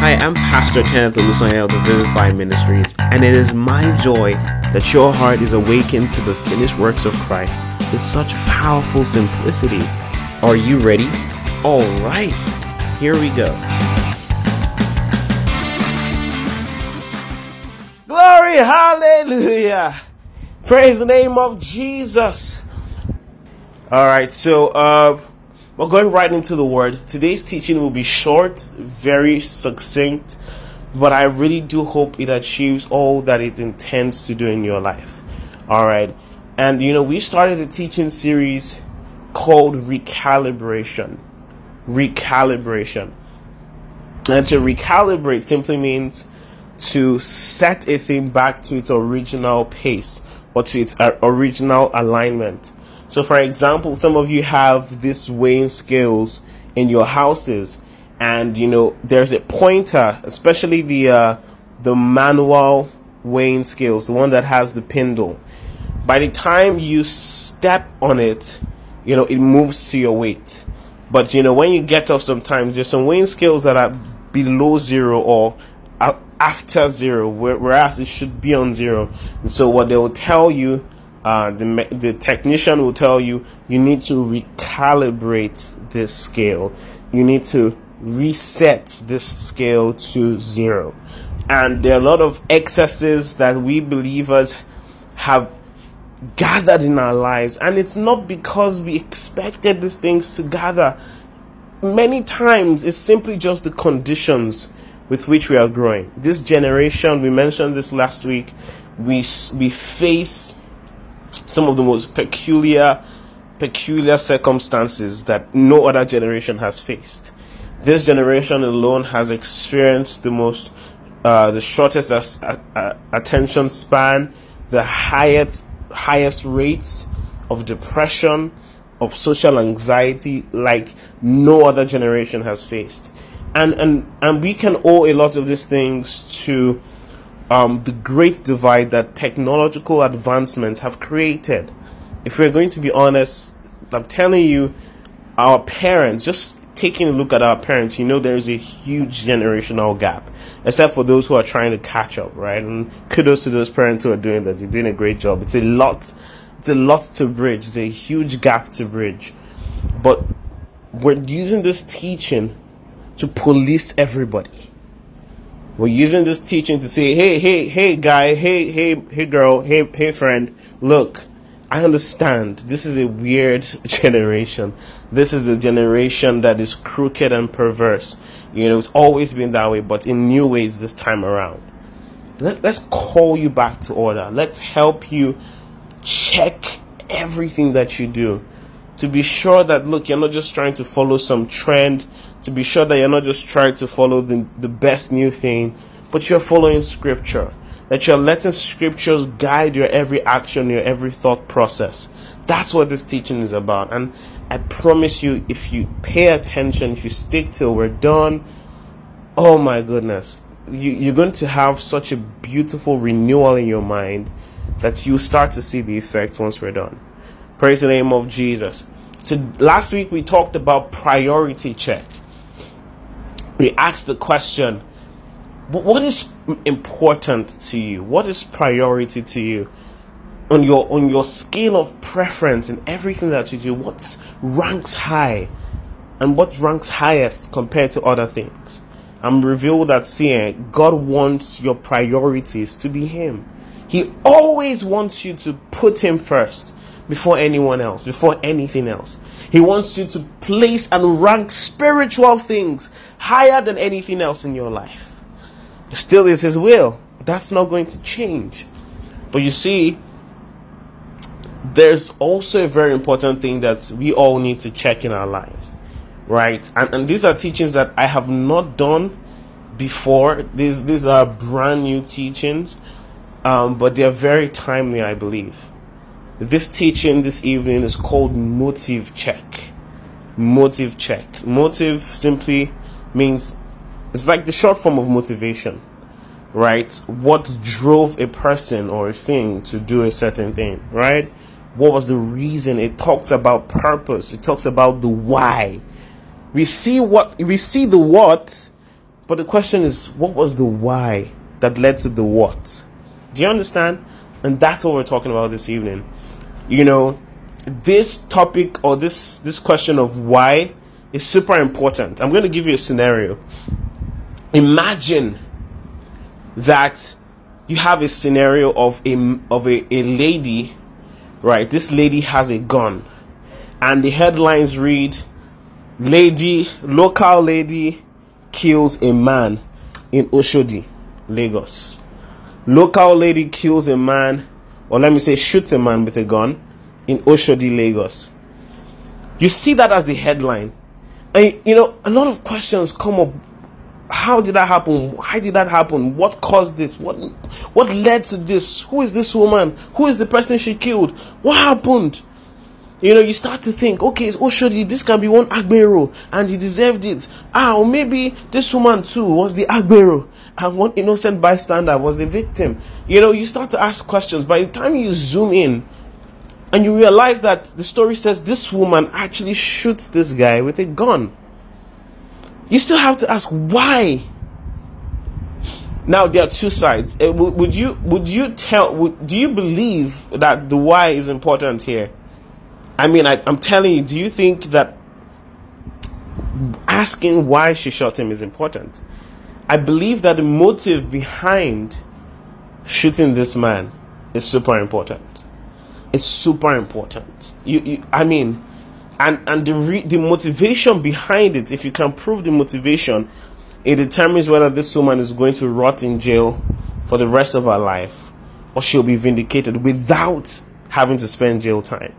Hi, I'm Pastor Kenneth Olusanya of the Vivify Ministries, and it is my joy that your heart is awakened to the finished works of Christ with such powerful simplicity. Are you ready? All right, here we go. Glory, hallelujah. Praise the name of Jesus. All right, so uh, we're going right into the word. Today's teaching will be short, very succinct, but I really do hope it achieves all that it intends to do in your life. All right, and you know, we started a teaching series called Recalibration. Recalibration. And to recalibrate simply means to set a thing back to its original pace or to its uh, original alignment. So, for example, some of you have this weighing scales in your houses, and you know there's a pointer, especially the uh, the manual weighing scales, the one that has the spindle. By the time you step on it, you know it moves to your weight. But you know when you get off, sometimes there's some weighing scales that are below zero or after zero, whereas it should be on zero. And so what they will tell you uh, the, the technician will tell you you need to recalibrate this scale. You need to reset this scale to zero. And there are a lot of excesses that we believers have gathered in our lives. And it's not because we expected these things to gather. Many times it's simply just the conditions with which we are growing. This generation, we mentioned this last week, we, we face some of the most peculiar peculiar circumstances that no other generation has faced. This generation alone has experienced the most uh, the shortest uh, uh, attention span, the highest highest rates of depression, of social anxiety like no other generation has faced. And and and we can owe a lot of these things to um, the great divide that technological advancements have created. If we're going to be honest, I'm telling you, our parents, just taking a look at our parents, you know there's a huge generational gap. Except for those who are trying to catch up, right? And kudos to those parents who are doing that. You're doing a great job. It's a lot it's a lot to bridge. It's a huge gap to bridge. But we're using this teaching to police everybody we're using this teaching to say, hey, hey, hey, guy, hey, hey, hey, girl, hey, hey, friend, look, I understand this is a weird generation. This is a generation that is crooked and perverse. You know, it's always been that way, but in new ways this time around. Let, let's call you back to order. Let's help you check everything that you do to be sure that look you're not just trying to follow some trend to be sure that you're not just trying to follow the, the best new thing but you're following scripture that you're letting scriptures guide your every action your every thought process that's what this teaching is about and i promise you if you pay attention if you stick till we're done oh my goodness you, you're going to have such a beautiful renewal in your mind that you start to see the effects once we're done Praise the name of Jesus. So last week we talked about priority check. We ask the question, what is important to you? What is priority to you? On your on your scale of preference in everything that you do, what ranks high and what ranks highest compared to other things? I'm revealed that seeing God wants your priorities to be Him. He always wants you to put Him first before anyone else, before anything else. He wants you to place and rank spiritual things higher than anything else in your life. It still is His will. That's not going to change. But you see, there's also a very important thing that we all need to check in our lives, right? And, and these are teachings that I have not done before. These these are brand new teachings, um, but they are very timely, I believe. This teaching this evening is called motive check. Motive check. Motive simply means it's like the short form of motivation, right? What drove a person or a thing to do a certain thing, right? What was the reason? It talks about purpose. It talks about the why. We see what we see the what, But the question is, what was the why that led to the what? Do you understand? And that's what we're talking about this evening. You know, this topic or this this question of why is super important. I'm going to give you a scenario. Imagine that you have a scenario of a of a, a lady, right? This lady has a gun, and the headlines read, "Lady, local lady kills a man in Oshodi, Lagos." Local lady kills a man, or let me say, shoots a man with a gun in Oshodi, Lagos. You see that as the headline. And, you know, a lot of questions come up. How did that happen? Why did that happen? What caused this? What what led to this? Who is this woman? Who is the person she killed? What happened? You know, you start to think, okay, it's Oshodi, this can be one Agbero, and he deserved it. Ah, or maybe this woman too was the Agbero, and one innocent bystander was a victim. You know, you start to ask questions. By the time you zoom in, and you realize that the story says this woman actually shoots this guy with a gun. You still have to ask why. Now there are two sides. Uh, would you would you tell? Would, do you believe that the why is important here? I mean, I, I'm telling you. Do you think that asking why she shot him is important? I believe that the motive behind shooting this man is super important It's super important. You, you I mean, and and the re, the motivation behind it. If you can prove the motivation, it determines whether this woman is going to rot in jail for the rest of her life, or she'll be vindicated without having to spend jail time.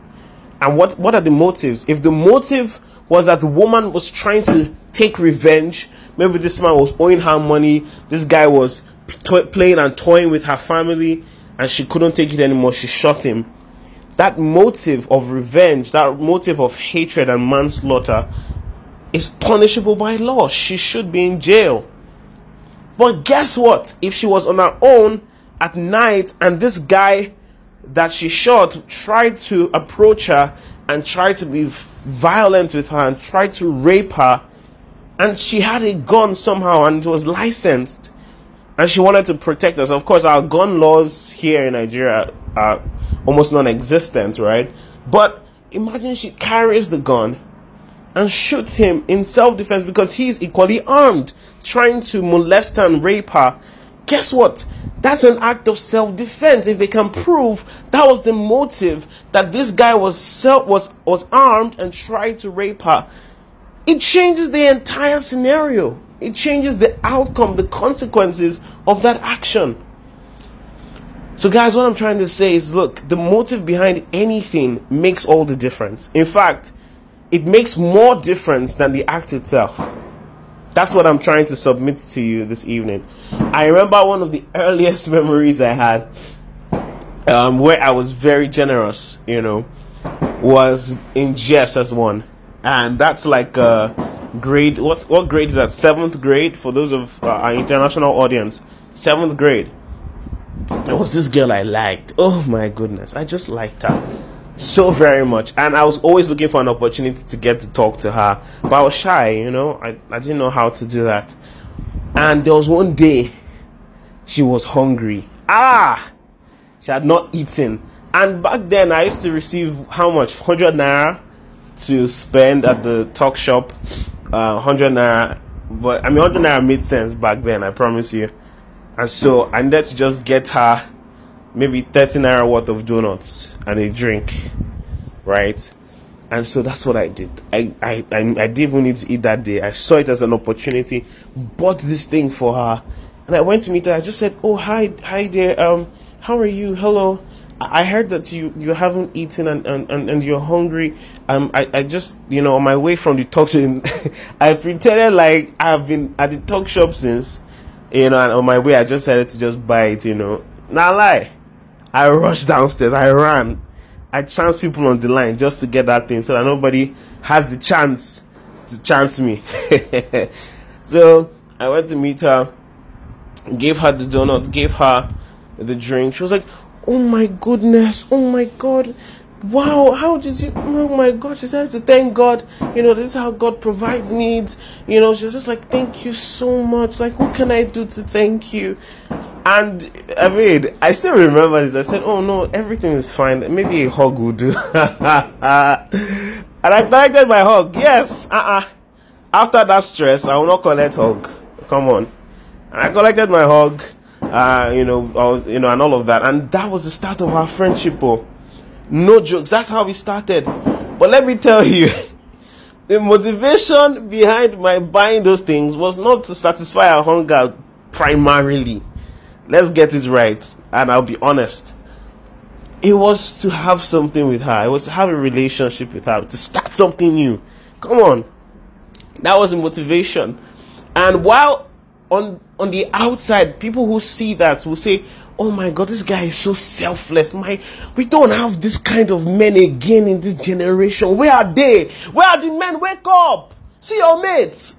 And what what are the motives? If the motive was that the woman was trying to take revenge, maybe this man was owing her money, this guy was to- playing and toying with her family, and she couldn't take it anymore. She shot him that motive of revenge, that motive of hatred and manslaughter is punishable by law. She should be in jail. But guess what? If she was on her own at night and this guy that she shot tried to approach her and tried to be violent with her and tried to rape her, and she had a gun somehow and it was licensed, and she wanted to protect us. Of course, our gun laws here in Nigeria are almost non-existent, right? But imagine she carries the gun and shoots him in self-defense because he's equally armed, trying to molest and rape her. Guess what? That's an act of self-defense. If they can prove that was the motive that this guy was self was was armed and tried to rape her, it changes the entire scenario. It changes the outcome, the consequences of that action. So, guys, what I'm trying to say is look, the motive behind anything makes all the difference. In fact, it makes more difference than the act itself. That's what I'm trying to submit to you this evening. I remember one of the earliest memories I had um, where I was very generous, you know, was in JSS1. And that's like uh, grade, what's, what grade is that? Seventh grade for those of uh, our international audience. Seventh grade there was this girl I liked. Oh my goodness, I just liked her so very much, and I was always looking for an opportunity to get to talk to her, but I was shy, you know. I I didn't know how to do that, and there was one day she was hungry. Ah, she had not eaten, and back then I used to receive how much hundred naira to spend at the talk shop, uh, hundred naira. But I mean, hundred naira made sense back then. I promise you. And so I needed to just get her maybe 30 naira worth of donuts and a drink, right? And so that's what I did. I, I, I, I didn't even need to eat that day. I saw it as an opportunity, bought this thing for her, and I went to meet her. I just said, "Oh, hi, hi there. Um, how are you? Hello. I heard that you, you haven't eaten and, and, and, and you're hungry. Um, I, I just, you know, on my way from the talk show, I pretended like I've been at the talk shop since you know, and on my way, I just decided to just buy it, you know. Now lie. I rushed downstairs. I ran. I chanced people on the line just to get that thing so that nobody has the chance to chance me. so I went to meet her, gave her the donuts, gave her the drink. She was like, Oh my goodness, oh my god. wow, how did you? Oh my God, she started to thank God. You know, this is how God provides needs. You know, she was just like, thank you so much. Like, what can I do to thank you? And I mean, I still remember this. I said, oh no, everything is fine. Maybe a hug will do. and I collected my hug. Yes. Uh-uh. After that stress, I will not collect hug. Come on. And I collected my hug. Uh, you know, was, you know, and all of that. And that was the start of our friendship. Oh no jokes. That's how we started. But let me tell you, the motivation behind my buying those things was not to satisfy our hunger primarily. Let's get it right. And I'll be honest. It was to have something with her. It was to have a relationship with her. To start something new. Come on. That was the motivation. And while on on the outside, people who see that will say, oh my god this guy is so selfless. My we don't have this kind of men again in this generation. Where are they? Where are the men? Wake up! See your mates.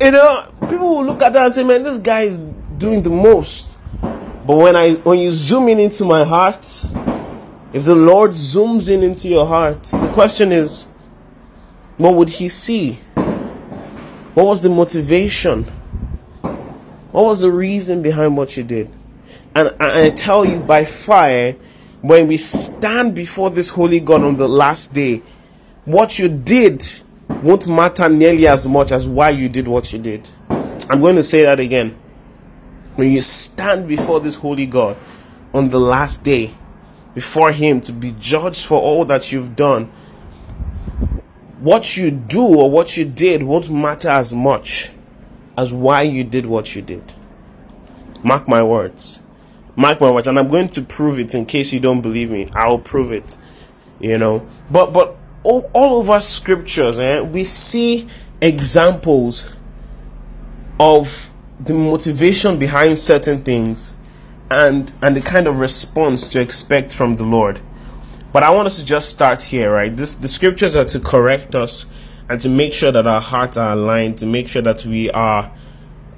You know people will look at that and say man this guy is doing the most. But when i when you zoom in into my heart if the lord zooms in into your heart the question is what would he see? What was the motivation what was the reason behind what you did and, I tell you by fire, when we stand before this holy God on the last day, what you did won't matter nearly as much as why you did what you did. I'm going to say that again. When you stand before this holy God on the last day, before Him to be judged for all that you've done, what you do or what you did won't matter as much as why you did what you did. Mark my words. Mark my words, and I'm going to prove it in case you don't believe me. I'll prove it. You know, but but all, all over scriptures, eh, we see examples of the motivation behind certain things and and the kind of response to expect from the Lord. But I want us to just start here, right? This the scriptures are to correct us and to make sure that our hearts are aligned, to make sure that we are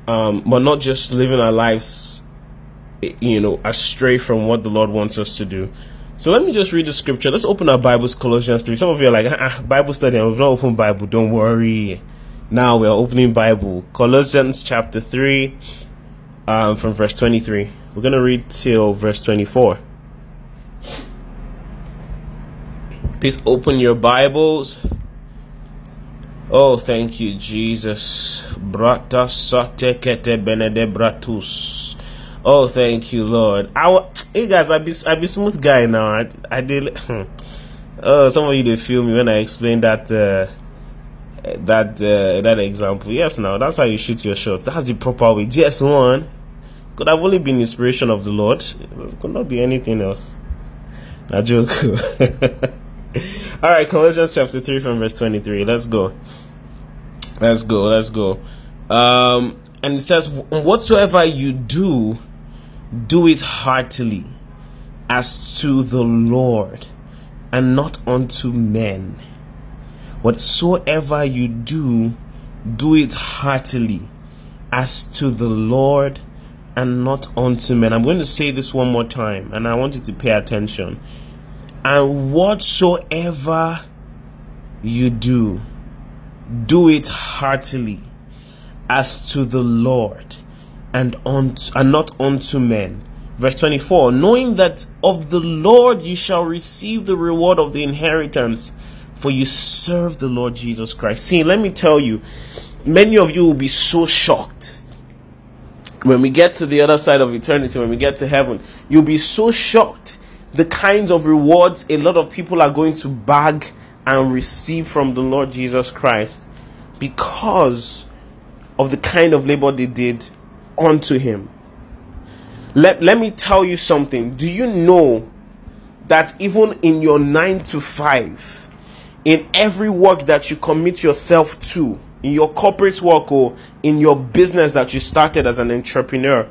um but not just living our lives you know, astray from what the Lord wants us to do. So let me just read the scripture. Let's open our Bibles, Colossians 3. Some of you are like, ah, Bible study, and we've not opened Bible. Don't worry. Now we're opening Bible. Colossians chapter 3, um, from verse 23. We're going to read till verse 24. Please open your Bibles. Oh, thank you, Jesus. Brata sate kete benede bratus. Oh, thank you, Lord. I hey guys, I be I be smooth guy now. I I did. oh, some of you they feel me when I explain that uh, that uh, that example. Yes, now that's how you shoot your shots. That's the proper way. Just one could have only been inspiration of the Lord. It could not be anything else. A joke. All right, Colossians chapter three from verse twenty-three. Let's go. Let's go. Let's go. Um, and it says, "Whatsoever you do." do it heartily as to the Lord and not unto men. Whatsoever you do, do it heartily as to the Lord and not unto men. I'm going to say this one more time and I want you to pay attention. And whatsoever you do, do it heartily as to the Lord and unto, and not unto men. Verse 24, knowing that of the Lord you shall receive the reward of the inheritance, for you serve the Lord Jesus Christ. See, let me tell you, many of you will be so shocked when we get to the other side of eternity, when we get to heaven. You'll be so shocked the kinds of rewards a lot of people are going to bag and receive from the Lord Jesus Christ because of the kind of labor they did unto him. Let, let me tell you something. Do you know that even in your nine to five, in every work that you commit yourself to, in your corporate work or in your business that you started as an entrepreneur,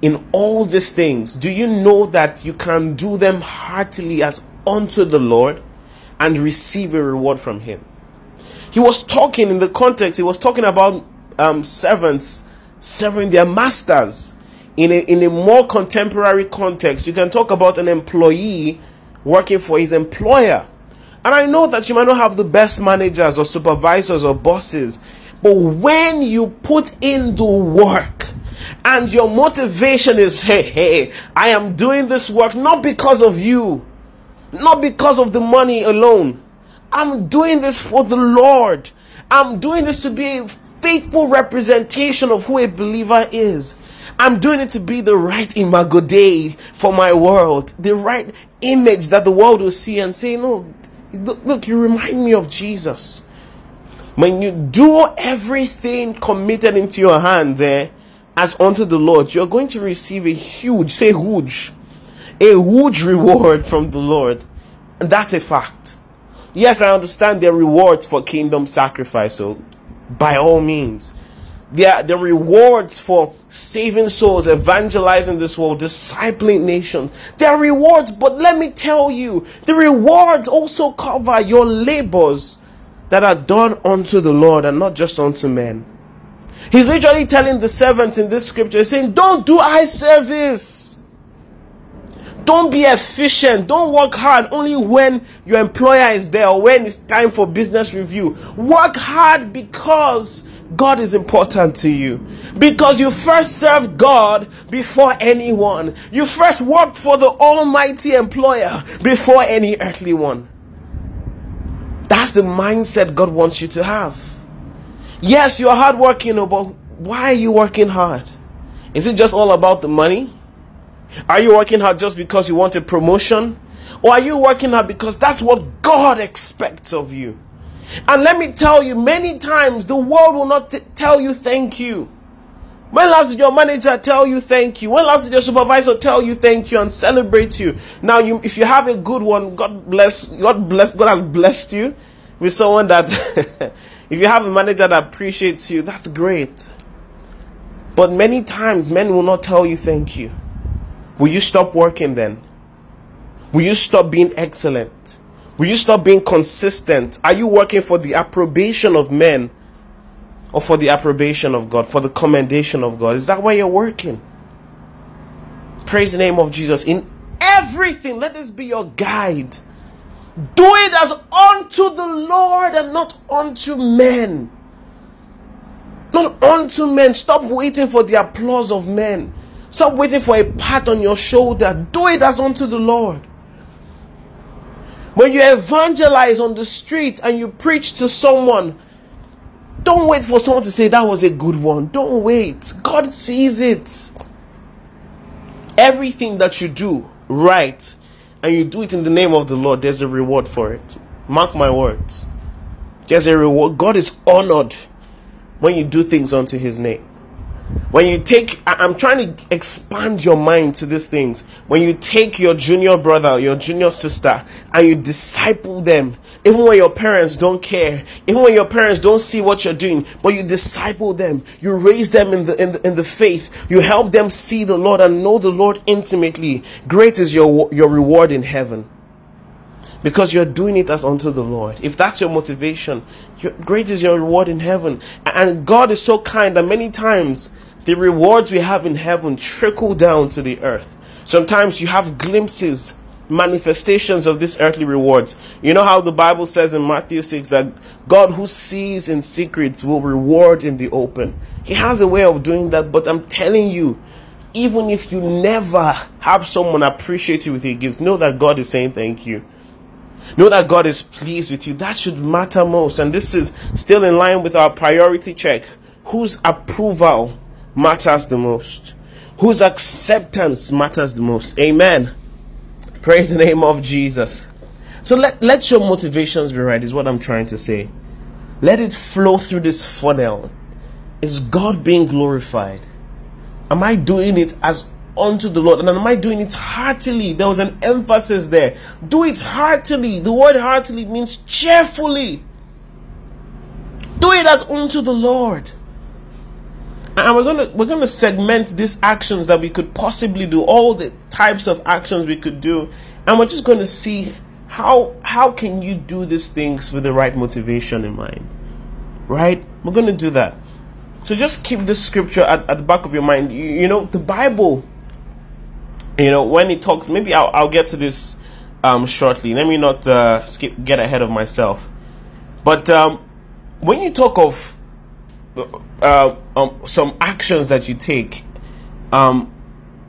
in all these things, do you know that you can do them heartily as unto the Lord and receive a reward from Him? He was talking in the context, he was talking about um, servants serving their masters. In a, in a more contemporary context, you can talk about an employee working for his employer. And I know that you might not have the best managers or supervisors or bosses, but when you put in the work and your motivation is, hey, hey, I am doing this work not because of you, not because of the money alone. I'm doing this for the Lord. I'm doing this to be a faithful representation of who a believer is. I'm doing it to be the right imago Dei for my world, the right image that the world will see and say, no, look, look you remind me of Jesus. When you do everything committed into your hands eh, as unto the Lord, you're going to receive a huge, say huge, a huge reward from the Lord. And that's a fact. Yes, I understand the reward for kingdom sacrifice, so by all means. The, the rewards for saving souls, evangelizing this world, discipling nations. There are rewards, but let me tell you, the rewards also cover your labors that are done unto the Lord and not just unto men. He's literally telling the servants in this scripture, saying, Don't do eye service. Don't be efficient. Don't work hard only when your employer is there or when it's time for business review. Work hard because God is important to you. Because you first serve God before anyone. You first work for the Almighty employer before any earthly one. That's the mindset God wants you to have. Yes, you're hardworking, oh, but why are you working hard? Is it just all about the money? Are you working hard just because you want a promotion? Or are you working hard because that's what God expects of you? And let me tell you, many times the world will not t- tell you thank you. When last did your manager tell you thank you? When last did your supervisor tell you thank you and celebrate you? Now, you, if you have a good one, God bless, God bless, God has blessed you with someone that, if you have a manager that appreciates you, that's great. But many times, men will not tell you thank you. Will you stop working then? Will you stop being excellent? Will you stop being consistent? Are you working for the approbation of men or for the approbation of God, for the commendation of God? Is that why you're working? Praise the name of Jesus. In everything, let this be your guide. Do it as unto the Lord and not unto men. Not unto men. Stop waiting for the applause of men. Stop waiting for a pat on your shoulder. Do it as unto the Lord. When you evangelize on the street and you preach to someone, don't wait for someone to say that was a good one. Don't wait. God sees it. Everything that you do right and you do it in the name of the Lord, there's a reward for it. Mark my words. There's a reward. God is honored when you do things unto his name. When you take, I'm trying to expand your mind to these things. When you take your junior brother, your junior sister, and you disciple them, even when your parents don't care, even when your parents don't see what you're doing, but you disciple them, you raise them in the, in the, in the faith, you help them see the Lord and know the Lord intimately. Great is your, your reward in heaven because you're doing it as unto the Lord. If that's your motivation, great is your reward in heaven. And God is so kind that many times the rewards we have in heaven trickle down to the earth. Sometimes you have glimpses, manifestations of these earthly rewards. You know how the Bible says in Matthew 6 that God who sees in secrets will reward in the open. He has a way of doing that, but I'm telling you, even if you never have someone appreciate you with your gifts, know that God is saying thank you. Know that God is pleased with you. That should matter most. And this is still in line with our priority check. Whose approval matters the most? Whose acceptance matters the most? Amen. Praise the name of Jesus. So let, let your motivations be right, is what I'm trying to say. Let it flow through this funnel. Is God being glorified? Am I doing it as unto the Lord. And am I doing it heartily? There was an emphasis there. Do it heartily. The word heartily means cheerfully. Do it as unto the Lord. And we're gonna we're gonna segment these actions that we could possibly do, all the types of actions we could do, and we're just gonna see how how can you do these things with the right motivation in mind. Right? We're gonna do that. So just keep this scripture at, at the back of your mind. You, you know, the Bible you know when it talks maybe I'll, I'll get to this um, shortly. Let me not uh, skip, get ahead of myself. But um, when you talk of uh, um, some actions that you take, um,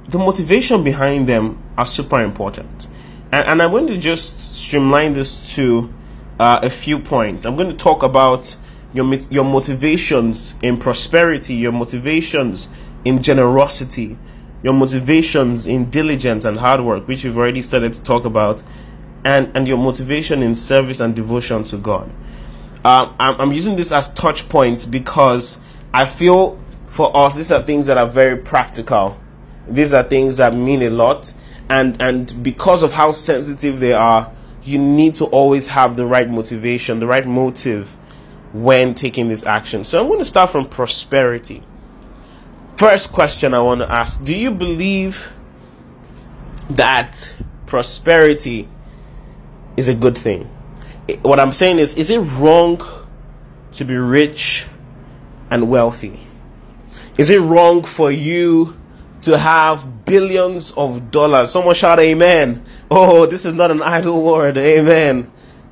the motivation behind them are super important. And, and I'm going to just streamline this to uh, a few points. I'm going to talk about your your motivations in prosperity, your motivations in generosity, your motivations in diligence and hard work, which we've already started to talk about, and and your motivation in service and devotion to God. Um, I'm, I'm using this as touch points because I feel for us these are things that are very practical. These are things that mean a lot, and and because of how sensitive they are, you need to always have the right motivation, the right motive when taking this action. So I'm going to start from prosperity. First question I want to ask Do you believe that prosperity is a good thing? What I'm saying is, is it wrong to be rich and wealthy? Is it wrong for you to have billions of dollars? Someone shout amen. Oh, this is not an idle word. Amen.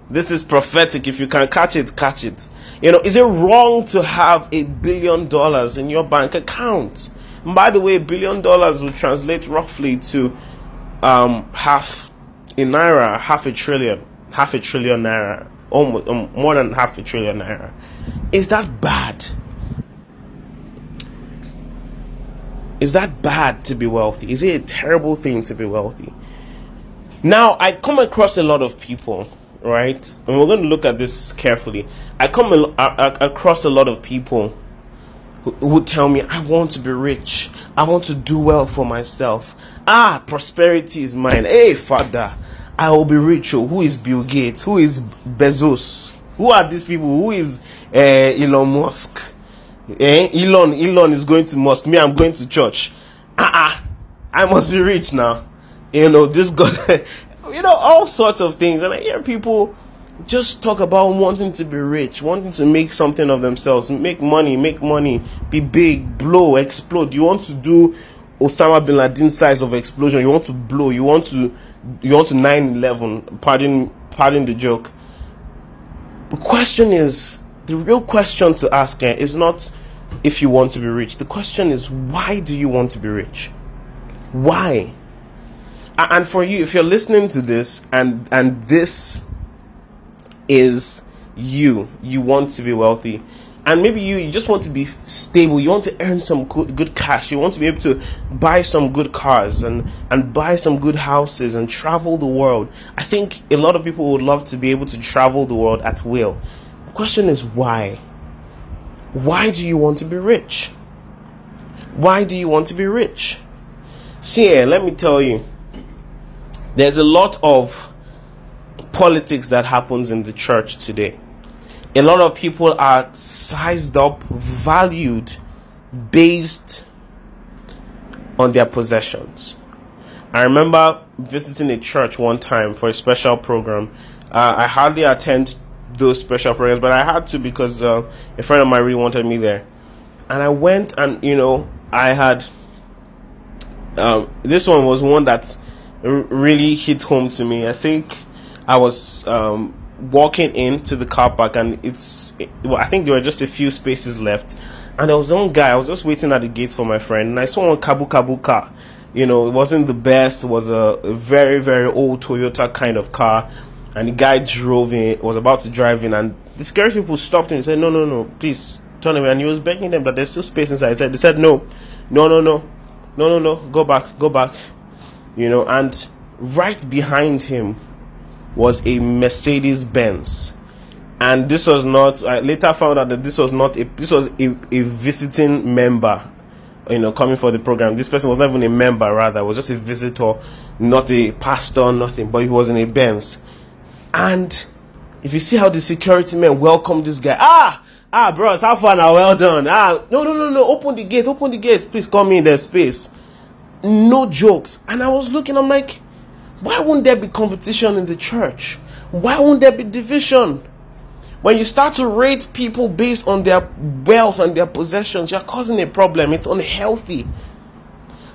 This is prophetic. If you can catch it, catch it. You know, is it wrong to have a billion dollars in your bank account? And by the way, a billion dollars will translate roughly to um, half in naira, half a trillion, half a trillion naira, almost um, more than half a trillion naira. Is that bad? Is that bad to be wealthy? Is it a terrible thing to be wealthy? Now, I come across a lot of people right? And we're going to look at this carefully. I come a, a, across a lot of people who, who tell me, I want to be rich. I want to do well for myself. Ah, prosperity is mine. Hey, Father, I will be rich. Oh, who is Bill Gates? Who is Bezos? Who are these people? Who is uh, Elon Musk? Eh? Elon, Elon is going to mosque. Me, I'm going to church. Ah, ah, I must be rich now. You know, this God, you know, all sorts of things. And I hear people just talk about wanting to be rich, wanting to make something of themselves, make money, make money, be big, blow, explode. You want to do Osama bin Laden size of explosion. You want to blow. You want to you want to 9/11. Pardon pardon the joke. The question is the real question to ask eh, Is not if you want to be rich. The question is why do you want to be rich? Why? and for you if you're listening to this and and this is you you want to be wealthy and maybe you, you just want to be stable. You want to earn some good, good cash. You want to be able to buy some good cars and and buy some good houses and travel the world. I think a lot of people would love to be able to travel the world at will. The question is why? Why do you want to be rich? Why do you want to be rich? See here let me tell you. There's a lot of politics that happens in the church today. A lot of people are sized up, valued based on their possessions. I remember visiting a church one time for a special program. Uh, I hardly attend those special programs, but I had to because uh, a friend of mine really wanted me there. And I went, and you know, I had. Um, this one was one that really hit home to me. I think I was um, walking into the car park and it's well, I think there were just a few spaces left, and there was one guy. I was just waiting at the gate for my friend, and I saw one Kabu Kabu car. You know, it wasn't the best. It was a, very very old Toyota kind of car, and the guy drove in. Was about to drive in, and the security people stopped him and said, "No, no, no, please turn away." And he was begging them that there's still space inside. He said, "They said no, no, no, no, no, no, no, go back, go back." you know, and right behind him was a Mercedes Benz. And this was not, I later found out that this was not a, this was a, a visiting member, you know, coming for the program. This person was not even a member, rather, was just a visitor, not a pastor, nothing, but he was in a Benz. And if you see how the security men welcomed this guy, ah, ah, bros, how far now? Well done. Ah, no, no, no, no, open the gate, open the gate, please come in, there's space no jokes. And I was looking, I'm like, why won't there be competition in the church? Why won't there be division? When you start to rate people based on their wealth and their possessions, you're causing a problem. It's unhealthy.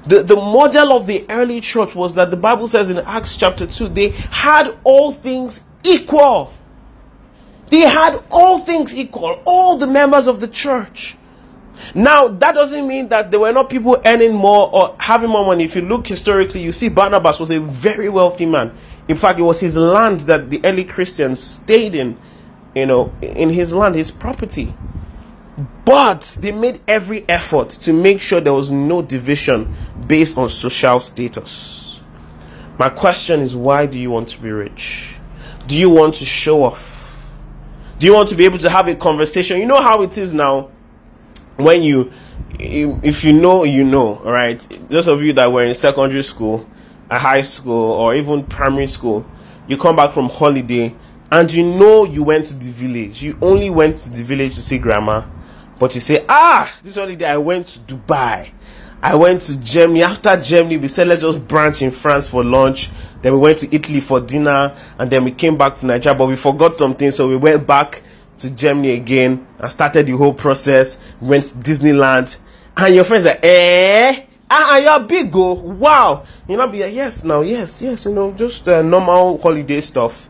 The, the model of the early church was that the Bible says in Acts chapter 2, they had all things equal. They had all things equal, all the members of the church. Now, that doesn't mean that there were not people earning more or having more money. If you look historically, you see Barnabas was a very wealthy man. In fact, it was his land that the early Christians stayed in, you know, in his land, his property. But they made every effort to make sure there was no division based on social status. My question is why do you want to be rich? Do you want to show off? Do you want to be able to have a conversation? You know how it is now when you if you know you know all right those of you that were in secondary school a high school or even primary school you come back from holiday and you know you went to the village. You only went to the village to see grandma but you say ah this holiday i went to dubai. I went to germany. After germany we said let's just branch in france for lunch. Then we went to italy for dinner and then we came back to nigeria but we forgot something so we went back to Germany again and started the whole process. Went to Disneyland, and your friends are eh. Ah, you're big go. Wow. You know, be like, yes, now, yes, yes, you know, just uh, normal holiday stuff.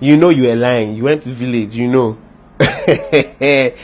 You know, you are lying. You went to village, you know. the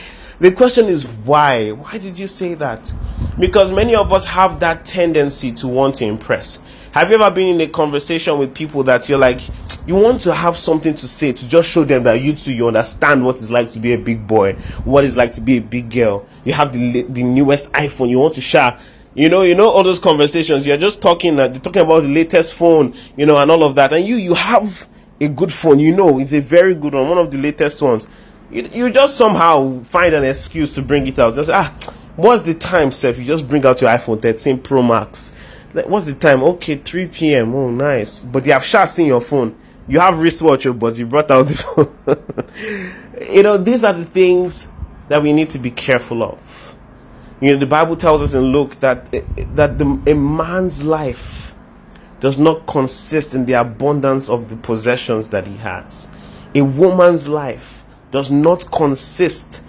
question is why? Why did you say that? Because many of us have that tendency to want to impress. Have you ever been in a conversation with people that you're like, you want to have something to say to just show them that you too you understand what it's like to be a big boy, what it's like to be a big girl. You have the the newest iPhone. You want to share. You know, you know all those conversations. You're just talking. Uh, talking about the latest phone. You know, and all of that. And you you have a good phone. You know, it's a very good one, one of the latest ones. You, you just somehow find an excuse to bring it out. Just ah, what's the time, Seth? You just bring out your iPhone 13 Pro Max. What's the time? Okay, 3 p.m. Oh, nice. But you have shot seen your phone you have wristwatch, oh, but you brought out the phone. you know, these are the things that we need to be careful of. You know, the Bible tells us in Luke that eh, eh, that the, a man's life does not consist in the abundance of the possessions that he has. A woman's life does not consist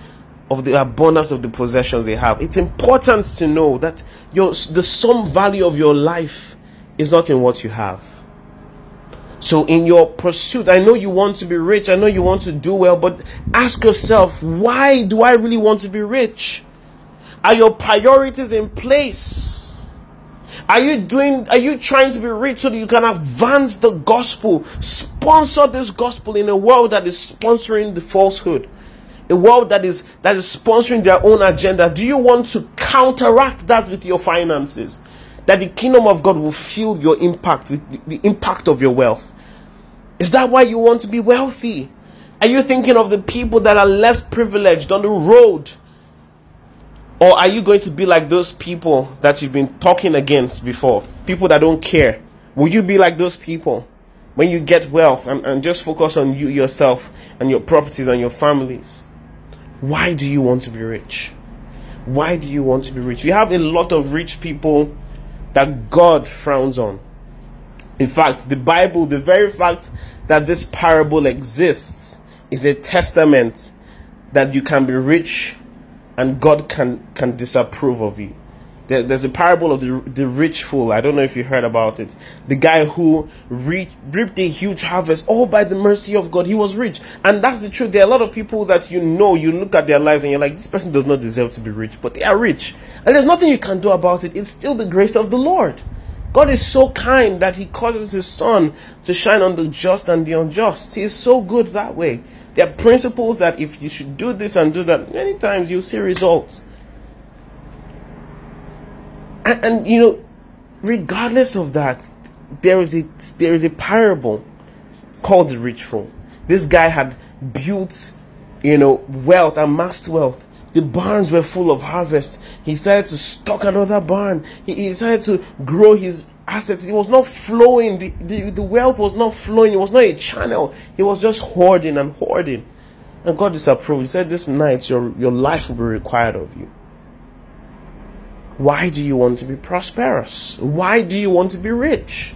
of the abundance of the possessions they have. It's important to know that your the sum value of your life is not in what you have. So, in your pursuit, I know you want to be rich, I know you want to do well, but ask yourself, why do I really want to be rich? Are your priorities in place? Are you doing, are you trying to be rich so that you can advance the gospel? Sponsor this gospel in a world that is sponsoring the falsehood. A world that is that is sponsoring their own agenda. Do you want to counteract that with your finances? That the kingdom of God will feel your impact with the, the impact of your wealth. Is that why you want to be wealthy? Are you thinking of the people that are less privileged on the road? Or are you going to be like those people that you've been talking against before? People that don't care. Will you be like those people when you get wealth and, and just focus on you yourself and your properties and your families? Why do you want to be rich? Why do you want to be rich? We have a lot of rich people that God frowns on. In fact, the Bible, the very fact that this parable exists, is a testament that you can be rich and God can, can disapprove of you. There, there's a parable of the, the rich fool. I don't know if you heard about it. The guy who re- reaped a huge harvest all by the mercy of God. He was rich. And that's the truth. There are a lot of people that you know, you look at their lives and you're like, this person does not deserve to be rich, but they are rich. And there's nothing you can do about it. It's still the grace of the Lord. God is so kind that He causes His sun to shine on the just and the unjust. He is so good that way. There are principles that if you should do this and do that, many times you'll see results. And, and you know, regardless of that, there is a there is a parable called the rich fool. This guy had built, you know, wealth, amassed wealth, the barns were full of harvest. He started to stock another barn. He, he started to grow his assets. It was not flowing. The, the, the wealth was not flowing. It was not a channel. He was just hoarding and hoarding. And God disapproved. He said, This night your, your life will be required of you. Why do you want to be prosperous? Why do you want to be rich?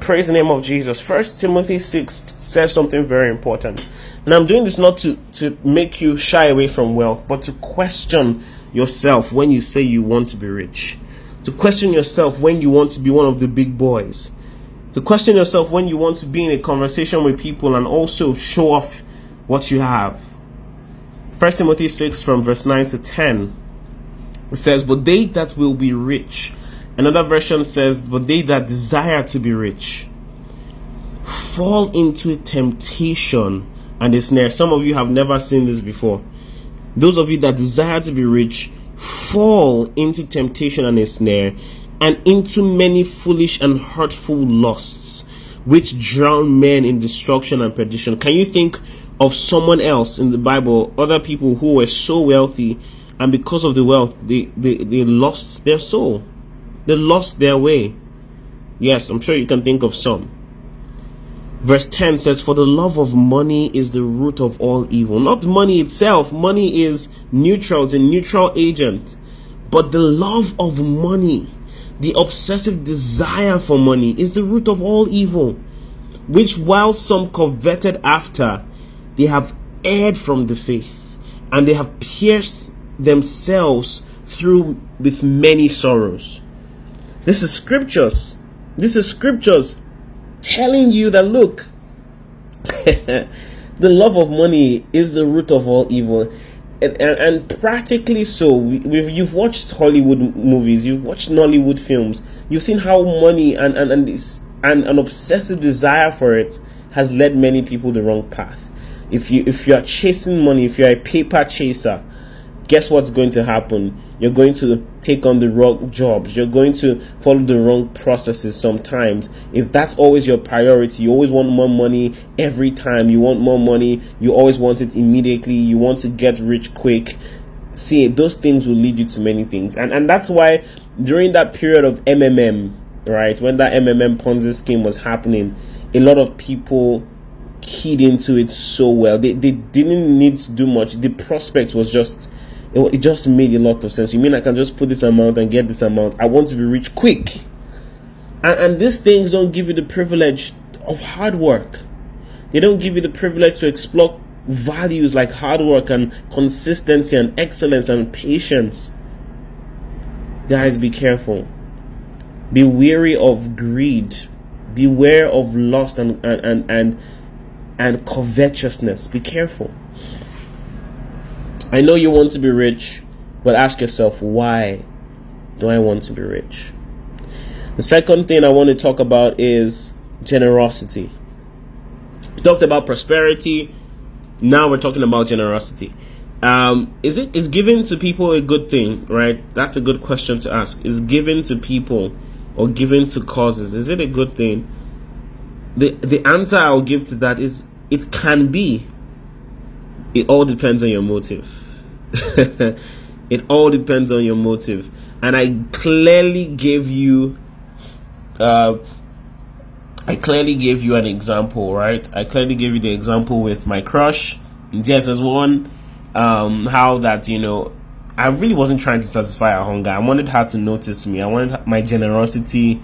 Praise the name of Jesus. First Timothy 6 says something very important. And I'm doing this not to, to make you shy away from wealth, but to question yourself when you say you want to be rich. To question yourself when you want to be one of the big boys. To question yourself when you want to be in a conversation with people and also show off what you have. 1 Timothy 6 from verse 9 to 10 it says, But they that will be rich. Another version says, But they that desire to be rich fall into temptation and a snare. Some of you have never seen this before. Those of you that desire to be rich fall into temptation and a snare and into many foolish and hurtful lusts which drown men in destruction and perdition. Can you think of someone else in the Bible, other people who were so wealthy and because of the wealth they, they, they lost their soul? They lost their way. Yes, I'm sure you can think of some. Verse 10 says, For the love of money is the root of all evil. Not money itself, money is neutral, it's a neutral agent. But the love of money, the obsessive desire for money, is the root of all evil, which while some coveted after, they have erred from the faith, and they have pierced themselves through with many sorrows. This is scriptures. This is scriptures telling you that look, the love of money is the root of all evil. And, and, and practically so, we, you've watched Hollywood movies, you've watched Nollywood films, you've seen how money and, and, and, this, and an obsessive desire for it has led many people the wrong path. If you if you are chasing money, if you're a paper chaser, guess what's going to happen? You're going to take on the wrong jobs. You're going to follow the wrong processes sometimes. If that's always your priority, you always want more money every time. You want more money. You always want it immediately. You want to get rich quick. See, those things will lead you to many things. And, and that's why during that period of MMM, right, when that MMM Ponzi scheme was happening, a lot of people keyed into it so well. They, they didn't need to do much. The prospect was just it, it just made a lot of sense. You mean I can just put this amount and get this amount? I want to be rich quick. And, and these things don't give you the privilege of hard work. They don't give you the privilege to explore values like hard work and consistency and excellence and patience. Guys, be careful. Be wary of greed. Beware of lust and, and, and, and, and covetousness. Be careful. I know you want to be rich, but ask yourself, why do I want to be rich? The second thing I want to talk about is generosity. We talked about prosperity. Now we're talking about generosity. Um, is it is giving to people a good thing, right? That's a good question to ask. Is giving to people or giving to causes is it a good thing? The the answer I'll give to that is it can be. It all depends on your motive. it all depends on your motive. And I clearly gave you uh, I clearly gave you an example, right? I clearly gave you the example with my crush JSS one, um, how that you know I really wasn't trying to satisfy her hunger. I wanted her to notice me. I wanted my generosity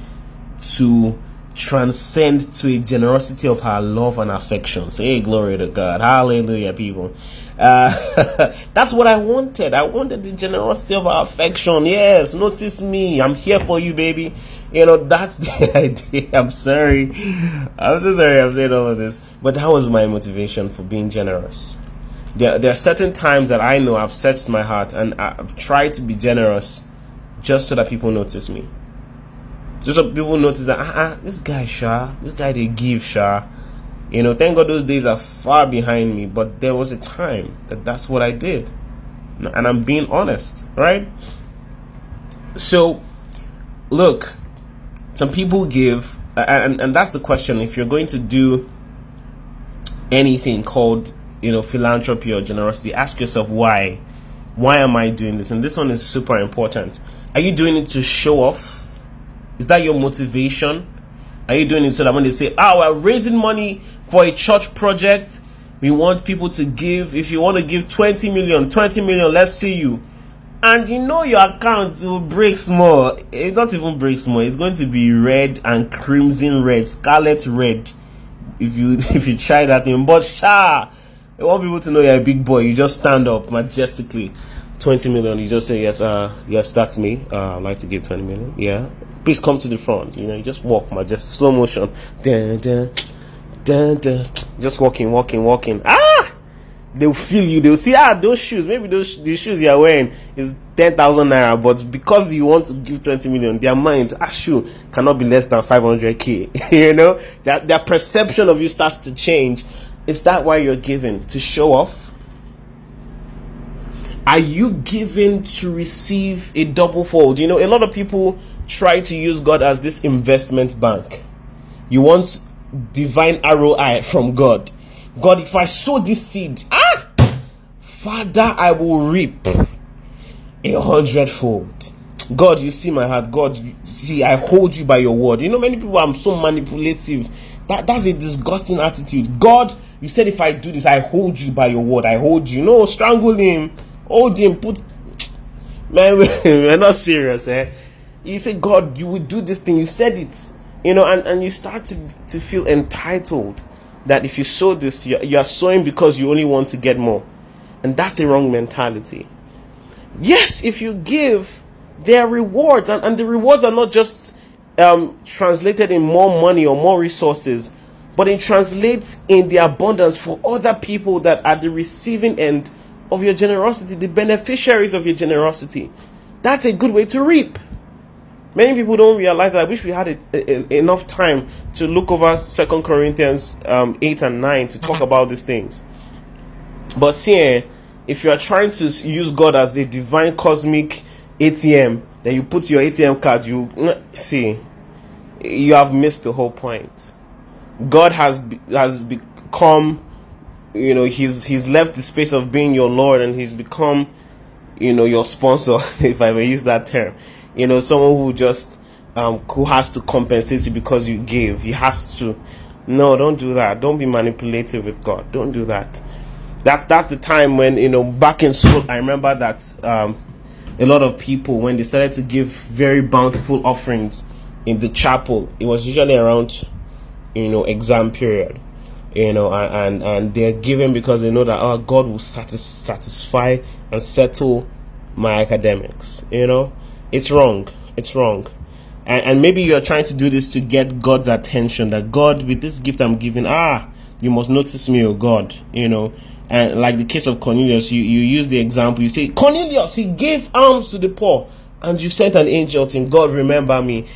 to transcend to a generosity of her love and affection. Say glory to God. Hallelujah, people. Uh, that's what I wanted. I wanted the generosity of her affection. Yes, notice me. I'm here for you, baby. You know, that's the idea. I'm sorry. I'm so sorry I'm saying all of this. But that was my motivation for being generous. There, there are certain times that I know I've searched my heart and I've tried to be generous just so that people notice me. Just so people notice that, ah, uh-uh, this guy, Sha, this guy, they give, Sha you know, thank God those days are far behind me, but there was a time that that's what I did. And I'm being honest, right? So, look, some people give, and, and that's the question. If you're going to do anything called, you know, philanthropy or generosity, ask yourself why. Why am I doing this? And this one is super important. Are you doing it to show off? Is that your motivation? Are you doing it so that when they say, oh, we're raising money for a church project. We want people to give. If you want to give 20 million, 20 million, let's see you. And you know your account will break small. It's not even break small. It's going to be red and crimson red, scarlet red. If you if you try that thing, but sha, I want people to know you're a big boy. You just stand up majestically. 20 million, you just say, Yes, uh, yes, that's me. Uh, I'd like to give 20 million. Yeah. Please come to the front. You know, you just walk, my just slow motion. Dun, dun, dun, dun. Just walking, walking, walking. Ah! They'll feel you. They'll see, ah, those shoes, maybe those the shoes you're wearing is 10,000 naira, but because you want to give 20 million, their mind, ah, shoe cannot be less than 500k. you know, that their perception of you starts to change. Is that why you're giving? To show off? Are you giving to receive a double fold? You know, a lot of people try to use God as this investment bank. You want divine ROI from God. God, if I sow this seed, ah, Father, I will reap a hundredfold. God, you see my heart. God, see, I hold you by your word. You know, many people I'm so manipulative. That that's a disgusting attitude. God, you said if I do this, I hold you by your word. I hold you. No, strangle him, hold him, put. Man, we're not serious, eh? You say, God, you would do this thing. You said it, you know, and and you start to to feel entitled that if you sow this, you're, you're sowing because you only want to get more, and that's a wrong mentality. Yes, if you give, there are rewards, and, and the rewards are not just um, translated in more money or more resources, but it translates in the abundance for other people that are the receiving end of your generosity, the beneficiaries of your generosity. That's a good way to reap. Many people don't realize that. I wish we had a, a, enough time to look over Second Corinthians um, 8 and 9 to talk about these things. But see, if you are trying to use God as a divine cosmic ATM, then you put your ATM card, you see, you have missed the whole point. God has has become, you know, he's he's left the space of being your Lord, and he's become, you know, your sponsor, if I may use that term. You know, someone who just um, who has to compensate you because you gave. He has to. No, don't do that. Don't be manipulative with God. Don't do that that's that's the time when you know back in school i remember that um, a lot of people when they started to give very bountiful offerings in the chapel it was usually around you know exam period you know and and, and they're giving because they know that oh god will satis- satisfy and settle my academics you know it's wrong. It's wrong. And, and maybe you're trying to do this to get god's attention that god with this gift i'm giving ah you must notice me oh god you know. And like the case of Cornelius, you, you use the example, you say, Cornelius, he gave alms to the poor, and you sent an angel to him, God remember me.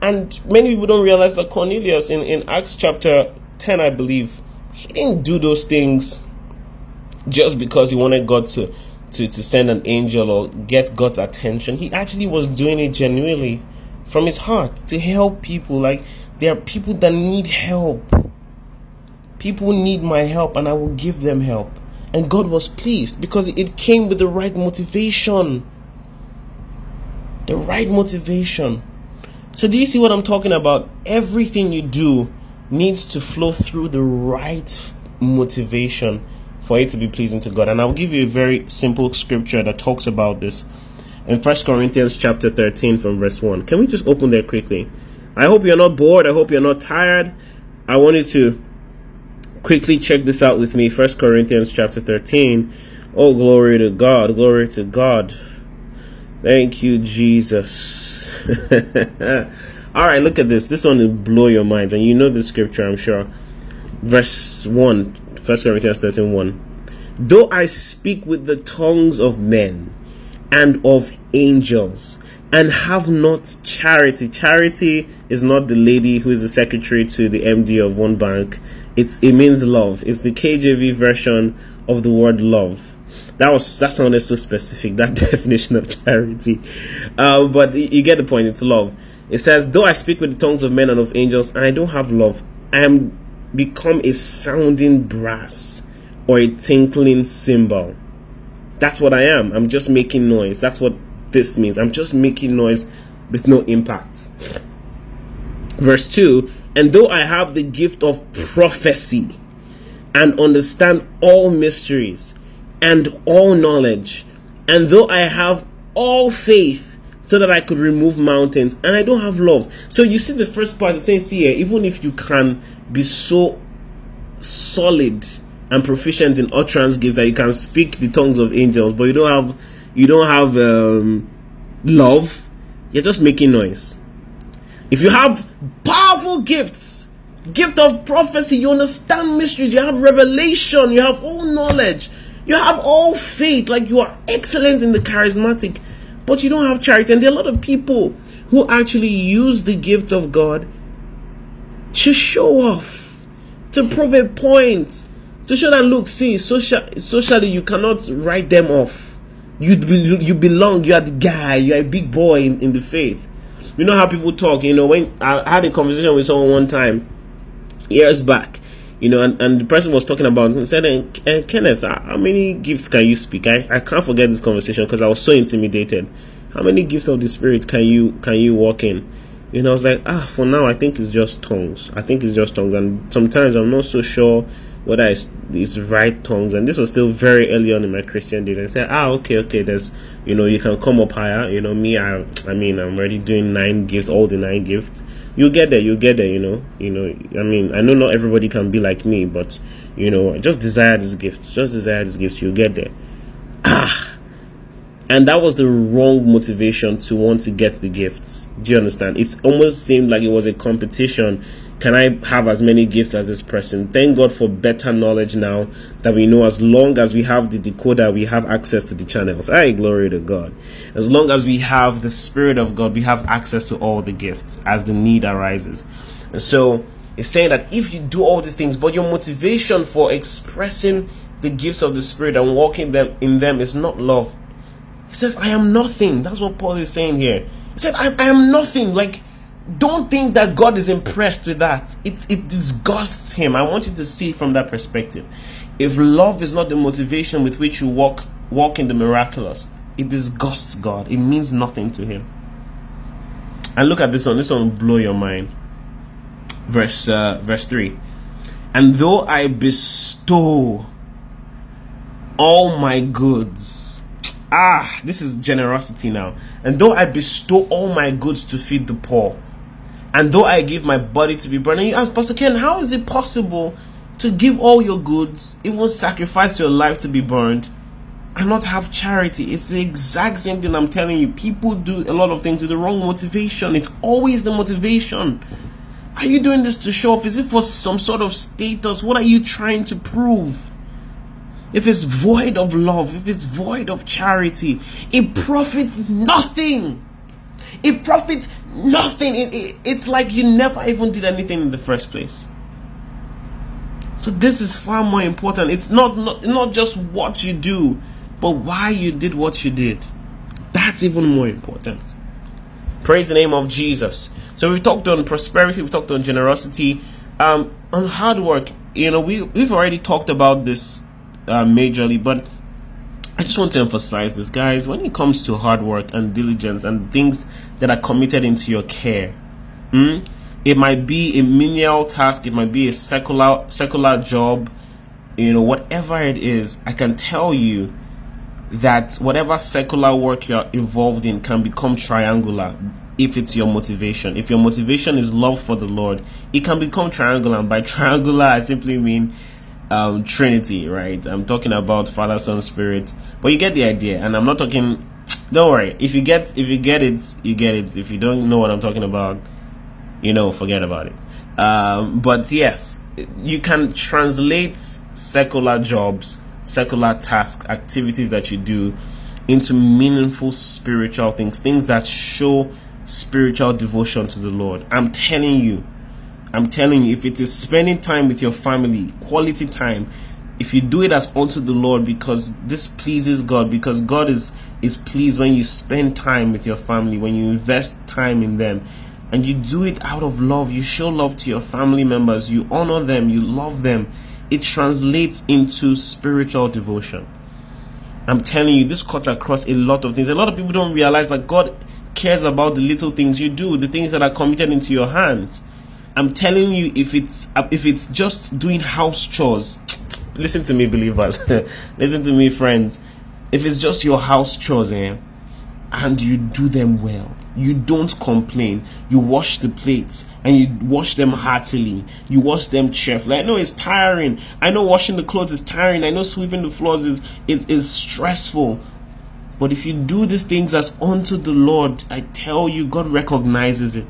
And many people don't realize that Cornelius in, in Acts chapter 10, I believe, he didn't do those things just because he wanted God to, to, to send an angel or get God's attention. He actually was doing it genuinely from his heart to help people. Like there are people that need help. People need my help, and I will give them help. And God was pleased because it came with the right motivation. The right motivation. So, do you see what I'm talking about? Everything you do needs to flow through the right motivation for it to be pleasing to God. And I'll give you a very simple scripture that talks about this in First Corinthians chapter 13 from verse 1. Can we just open there quickly? I hope you're not bored. I hope you're not tired. I want you to quickly check this out with me first corinthians chapter 13 oh glory to god glory to god thank you jesus all right look at this this one will blow your minds and you know the scripture i'm sure verse 1 first corinthians 13 1 though i speak with the tongues of men and of angels and have not charity. Charity is not the lady who is the secretary to the MD of one bank. It's it means love. It's the KJV version of the word love. That was that sounded so specific. That definition of charity, uh, but you get the point. It's love. It says, "Though I speak with the tongues of men and of angels, and I don't have love, I am become a sounding brass or a tinkling cymbal." That's what I am. I'm just making noise. That's what this means. I'm just making noise with no impact. Verse 2 And though I have the gift of prophecy and understand all mysteries and all knowledge, and though I have all faith so that I could remove mountains, and I don't have love. So you see, the first part is saying, see, even if you can be so solid and proficient in utterance gifts that you can speak the tongues of angels, but you don't have you don't have um, love, you're just making noise. If you have powerful gifts, gift of prophecy, you understand mysteries, you have revelation, you have all knowledge, you have all faith, like you are excellent in the charismatic, but you don't have charity. And there are a lot of people who actually use the gift of God to show off, to prove a point, to show that look, see, social, socially you cannot write them off. You you belong. You are the guy. You are a big boy in, in the faith. You know how people talk. You know when I had a conversation with someone one time years back, you know, and, and the person was talking about and said, uh, Kenneth, how many gifts can you speak? I, I can't forget this conversation because I was so intimidated. How many gifts of the spirit can you can you walk in? You know, I was like, ah, for now I think it's just tongues. I think it's just tongues, and sometimes I'm not so sure whether it's, it's right tongues. And this was still very early on in my Christian days. I said, ah, okay, okay, there's, you know, you can come up higher. You know, me, I, I mean, I'm already doing nine gifts, all the nine gifts. You get there, you get there. You know, you know. I mean, I know not everybody can be like me, but you know, just desire this gift. Just desire this gift. You get there. Ah. And that was the wrong motivation to want to get the gifts. Do you understand? It almost seemed like it was a competition can I have as many gifts as this person? Thank God for better knowledge now that we know as long as we have the decoder, we have access to the channels. I glory to God. As long as we have the Spirit of God, we have access to all the gifts as the need arises. And so it's saying that if you do all these things, but your motivation for expressing the gifts of the Spirit and walking them in them is not love. He says, I am nothing. That's what Paul is saying here. He said, I, I am nothing. Like don't think that God is impressed with that. It, it disgusts him. I want you to see it from that perspective. If love is not the motivation with which you walk walk in the miraculous, it disgusts God. It means nothing to him. And look at this one. This one will blow your mind. Verse uh, verse 3. And though I bestow all my goods Ah, this is generosity now. And though I bestow all my goods to feed the poor, and though I give my body to be burned, and you ask Pastor Ken, how is it possible to give all your goods, even sacrifice your life to be burned, and not have charity? It's the exact same thing I'm telling you. People do a lot of things with the wrong motivation. It's always the motivation. Are you doing this to show off? Is it for some sort of status? What are you trying to prove? If it's void of love, if it's void of charity, it profits nothing. It profits nothing. It, it, it's like you never even did anything in the first place. So this is far more important. It's not, not not just what you do, but why you did what you did. That's even more important. Praise the name of Jesus. So we've talked on prosperity, we've talked on generosity, um, on hard work. You know, we we've already talked about this uh, majorly, but I just want to emphasize this, guys. When it comes to hard work and diligence and things that are committed into your care, hmm, it might be a menial task, it might be a secular secular job, you know, whatever it is. I can tell you that whatever secular work you're involved in can become triangular if it's your motivation. If your motivation is love for the Lord, it can become triangular. And by triangular, I simply mean um, Trinity, right? I'm talking about Father, Son, Spirit, but you get the idea. And I'm not talking. Don't worry. If you get if you get it, you get it. If you don't know what I'm talking about, you know, forget about it. Um, but yes, you can translate secular jobs, secular tasks, activities that you do into meaningful spiritual things, things that show spiritual devotion to the Lord. I'm telling you, I'm telling you, if it is spending time with your family, quality time, if you do it as unto the Lord because this pleases God, because God is is pleased when you spend time with your family, when you invest time in them, and you do it out of love, you show love to your family members, you honor them, you love them, it translates into spiritual devotion. I'm telling you, this cuts across a lot of things. A lot of people don't realize that God cares about the little things you do, the things that are committed into your hands. I'm telling you, if it's if it's just doing house chores, listen to me, believers. listen to me, friends. If it's just your house chores, eh, and you do them well, you don't complain. You wash the plates and you wash them heartily. You wash them cheerfully. I know it's tiring. I know washing the clothes is tiring. I know sweeping the floors is is, is stressful. But if you do these things as unto the Lord, I tell you, God recognizes it.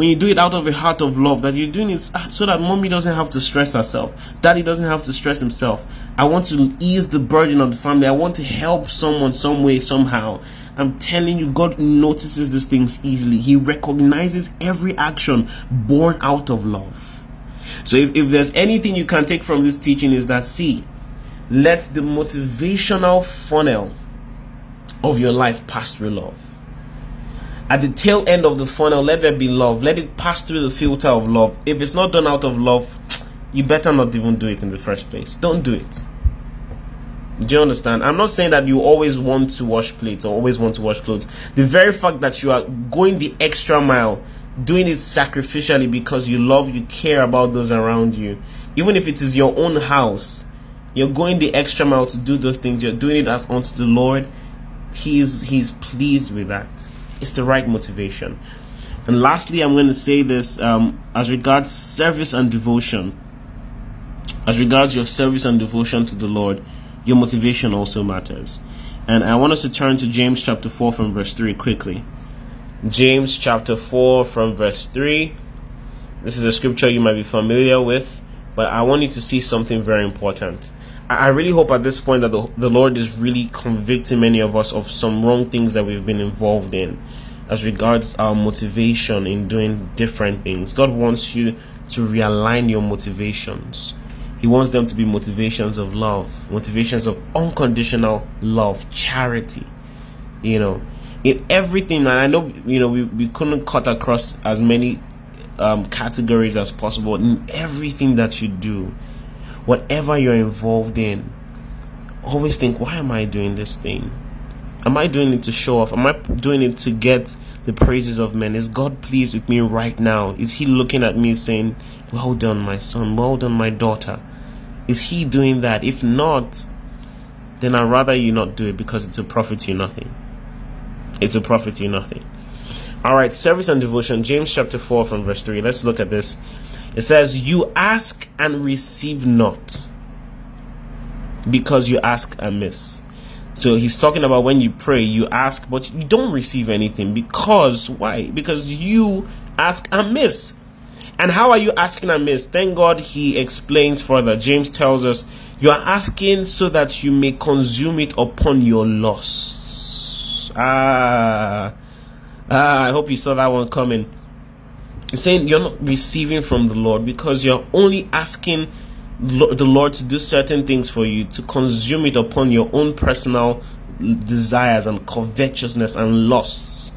When you do it out of a heart of love, that you're doing it so that mommy doesn't have to stress herself, daddy doesn't have to stress himself. I want to ease the burden of the family. I want to help someone some way, somehow. I'm telling you, God notices these things easily. He recognizes every action born out of love. So if, if there's anything you can take from this teaching is that see, let the motivational funnel of your life pass through love. At the tail end of the funnel, let there be love. Let it pass through the filter of love. If it's not done out of love, you better not even do it in the first place. Don't do it. Do you understand? I'm not saying that you always want to wash plates or always want to wash clothes. The very fact that you are going the extra mile, doing it sacrificially because you love, you care about those around you, even if it is your own house, you're going the extra mile to do those things. You're doing it as unto the Lord. He's He's pleased with that. It's the right motivation. And lastly, I'm going to say this um, as regards service and devotion. As regards your service and devotion to the Lord your motivation also matters. And I want us to turn to James chapter 4 from verse 3 quickly. James chapter 4 from verse 3. This is a scripture you might be familiar with, but I want you to see something very important. I really hope at this point that the, the Lord is really convicting many of us of some wrong things that we've been involved in as regards our motivation in doing different things. God wants you to realign your motivations. He wants them to be motivations of love, motivations of unconditional love, charity. You know, in everything, and I know, you know, we, we couldn't cut across as many um, categories as possible in everything that you do, whatever you're involved in. Always think, why am I doing this thing? Am I doing it to show off? Am I doing it to get the praises of men? Is God pleased with me right now? Is He looking at me saying, Well done, my son, well done, my daughter? Is he doing that? If not, then I'd rather you not do it because it's a profit you nothing. It's a profit you nothing. All right, service and devotion, James chapter 4 from verse 3. Let's look at this. It says, You ask and receive not because you ask amiss. So he's talking about when you pray, you ask, but you don't receive anything. Because, why? Because you ask amiss and how are you asking amiss? Thank God he explains further. James tells us, You are asking so that you may consume it upon your lusts. Ah, ah, I hope you saw that one coming. He's saying you're not receiving from the Lord because you're only asking the Lord to do certain things for you, to consume it upon your own personal desires and covetousness and lusts.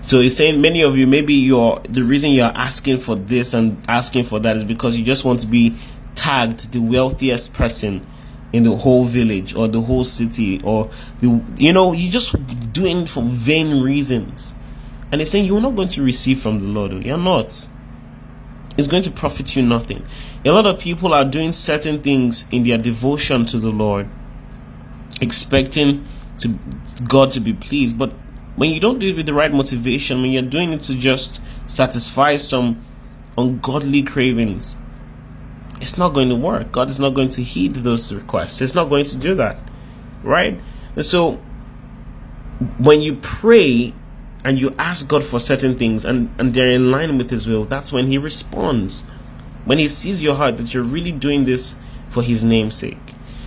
So he's saying many of you, maybe you're the reason you're asking for this and asking for that is because you just want to be tagged the wealthiest person in the whole village or the whole city or the you know you're just doing it for vain reasons and he's saying you're not going to receive from the lord oh. you're not it's going to profit you nothing a lot of people are doing certain things in their devotion to the lord expecting to god to be pleased but when you don't do it with the right motivation, when you're doing it to just satisfy some ungodly cravings, it's not going to work. God is not going to heed those requests. It's not going to do that. Right? And so when you pray and you ask God for certain things and, and they're in line with His will, that's when He responds. When He sees your heart that you're really doing this for His name's sake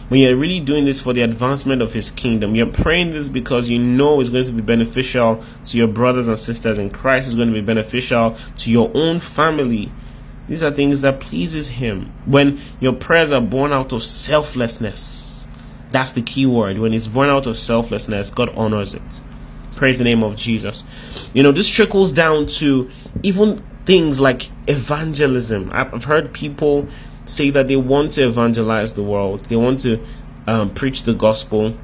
when you're really doing this for the advancement of His kingdom, you're praying this because you know it's going to be beneficial to your brothers and sisters in Christ, is going to be beneficial to your own family. These are things that pleases Him. When your prayers are born out of selflessness, that's the key word. When it's born out of selflessness, God honors it. Praise the name of Jesus. You know, this trickles down to even things like evangelism. I've heard people say that they want to evangelize the world. They want to um, preach the gospel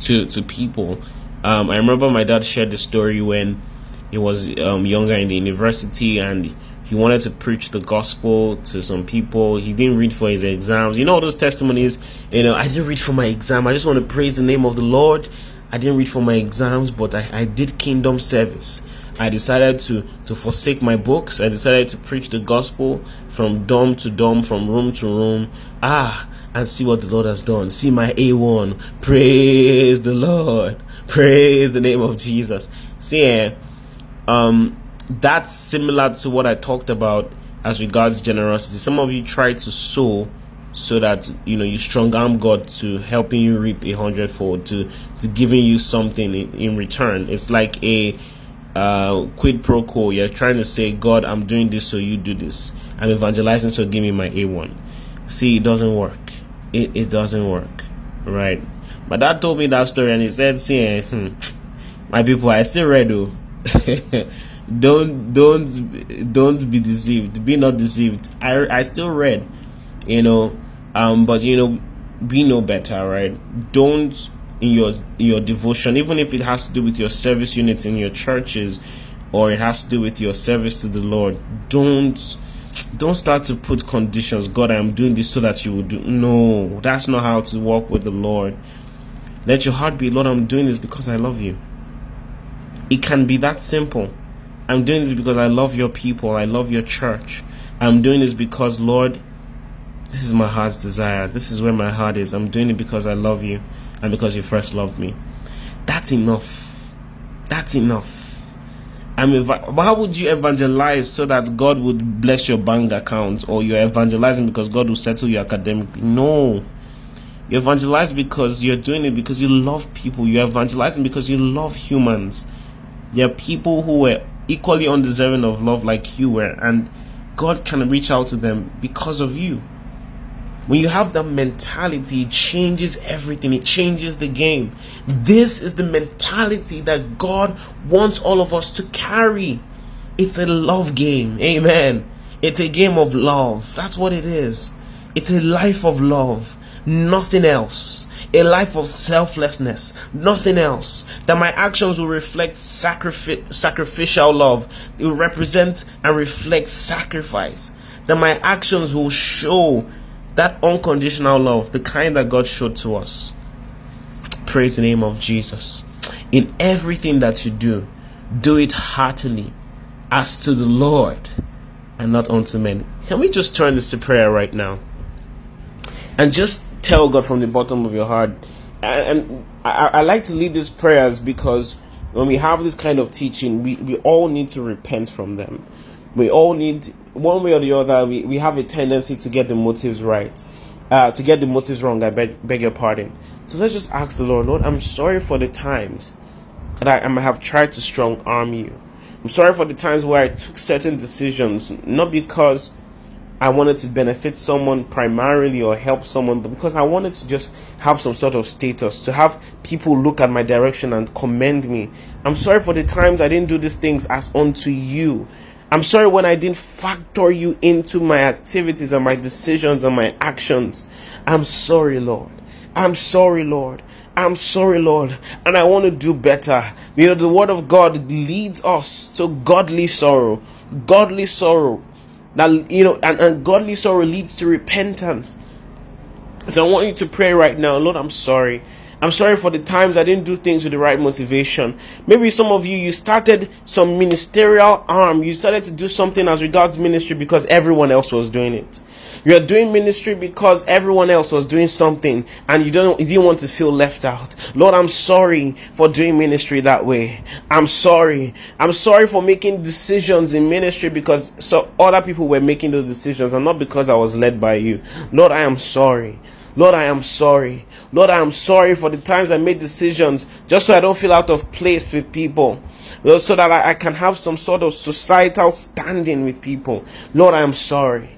to to people. Um, I remember my dad shared the story when he was um, younger in the university and he wanted to preach the gospel to some people. He didn't read for his exams. You know those testimonies. You know, I didn't read for my exam. I just want to praise the name of the Lord. I didn't read for my exams, but I, I did kingdom service. I decided to to forsake my books. I decided to preach the gospel from dorm to dorm, from room to room. Ah, and see what the Lord has done. See my A1. Praise the Lord. Praise the name of Jesus. See, eh, um, that's similar to what I talked about as regards generosity. Some of you try to sow so that you know you strong arm God to helping you reap a hundredfold, to to giving you something in, in return. It's like a uh, quid pro quo. You're trying to say, God, I'm doing this, so you do this. I'm evangelizing, so give me my A1. See, it doesn't work. It it doesn't work, right? My dad told me that story, and he said, "See, eh, hmm, my people, I still read though." don't don't don't be deceived be not deceived i i still read you know um but you know be no better right? Don't in your your devotion even if it has to do with your service units in your churches or it has to do with your service to the lord don't don't start to put conditions god i'm doing this so that you will do. No that's not how to walk with the lord. Let your heart be lord i'm doing this because i love you. It can be that simple. I'm doing this because I love your people. I love your church. I'm doing this because, Lord, this is my heart's desire. This is where my heart is. I'm doing it because I love you and because you first loved me. That's enough. That's enough. I mean, how would you evangelize so that God would bless your bank account or you're evangelizing because God will settle you academically? No. You evangelize because you're doing it because you love people. You're evangelizing because you love humans. There are people who were equally undeserving of love like you were, and God can reach out to them because of you. When you have that mentality, it changes everything, it changes the game. This is the mentality that God wants all of us to carry. It's a love game. Amen. It's a game of love. That's what it is. It's a life of love, nothing else a life of selflessness, nothing else. That my actions will reflect sacrific- sacrificial love, it will represent and reflect sacrifice. That my actions will show that unconditional love, the kind that God showed to us. Praise the name of Jesus. In everything that you do, do it heartily as to the Lord and not unto men. Can we just turn this to prayer right now? And just tell God from the bottom of your heart. And, I, like to lead these prayers because when we have this kind of teaching, we, we all need to repent from them. We all need, one way or the other, we, we have a tendency to get the motives right. Uh, to get the motives wrong, I beg, beg your pardon. So let's just ask the Lord, Lord, I'm sorry for the times that I, I have tried to strong arm you. I'm sorry for the times where I took certain decisions, not because I wanted to benefit someone primarily or help someone, but because I wanted to just have some sort of status, to have people look at my direction and commend me. I'm sorry for the times I didn't do these things as unto you. I'm sorry when I didn't factor you into my activities and my decisions and my actions. I'm sorry, Lord. I'm sorry, Lord. I'm sorry, Lord, and I want to do better. You know, the Word of God leads us to godly sorrow, godly sorrow, that you know, and, and godly sorrow leads to repentance. So I want you to pray right now, Lord. I'm sorry. I'm sorry for the times I didn't do things with the right motivation. Maybe some of you, you started some ministerial arm. You started to do something as regards ministry because everyone else was doing it. You are doing ministry because everyone else was doing something and you don't you didn't want to feel left out. Lord, I'm sorry for doing ministry that way. I'm sorry. I'm sorry for making decisions in ministry because so other people were making those decisions and not because I was led by you. Lord, I am sorry. Lord, I am sorry. Lord, I am sorry for the times I made decisions just so I don't feel out of place with people. Lord, so that I, I can have some sort of societal standing with people. Lord, I am sorry.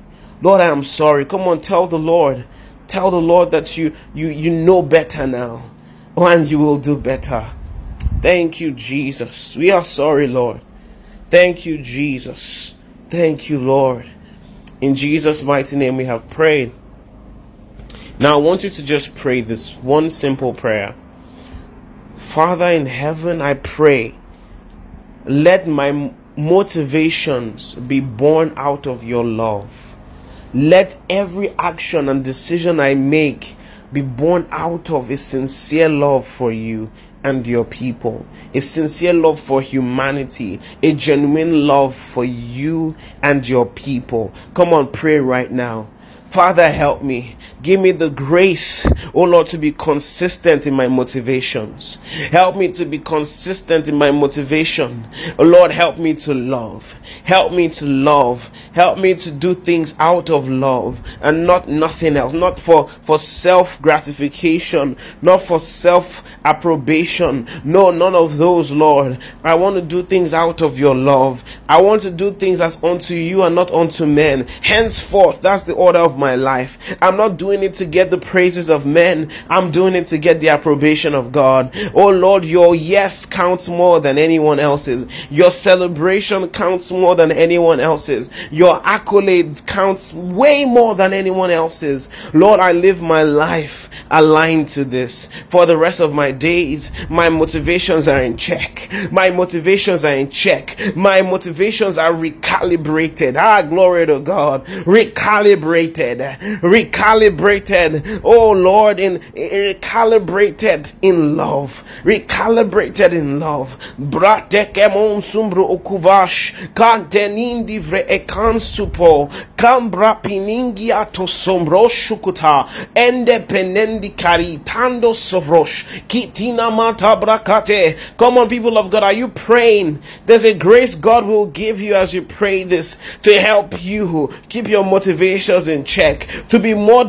Lord, I am sorry. Come on, tell the Lord. Tell the Lord that you you you know better now. Oh, and you will do better. Thank you, Jesus. We are sorry, Lord. Thank you, Jesus. Thank you, Lord. In Jesus' mighty name we have prayed. Now I want you to just pray this one simple prayer. Father in heaven, I pray, let my motivations be born out of your love. Let every action and decision I make be born out of a sincere love for you and your people, a sincere love for humanity, a genuine love for you and your people. Come on, pray right now. Father, help me. Give me the grace, oh Lord, to be consistent in my motivations. Help me to be consistent in my motivation. Oh Lord, help me to love. Help me to love. Help me to do things out of love and not nothing else. Not for, for self gratification, not for self approbation. No, none of those, Lord. I want to do things out of your love. I want to do things as unto you and not unto men. Henceforth, that's the order of my life. I'm not doing it to get the praises of men. I'm doing it to get the approbation of God. Oh Lord, your yes counts more than anyone else's. Your celebration counts more than anyone else's. Your accolades counts way more than anyone else's. Lord, I live my life aligned to this. For the rest of my days, my motivations are in check. My motivations are in check. My motivations are recalibrated. Ah, glory to God. Recalibrated recalibrated, oh Lord, in, recalibrated in love, recalibrated in love. Bratekemon sumbru okuvash, kantenindi vre ekansupo, kambra piningi ato sombro shukuta, penendi kari tando sovrosh, kitina mata brakate. Come on, people of God, are you praying? There's a grace God will give you as you pray this to help you. Keep your motivations in check. To be more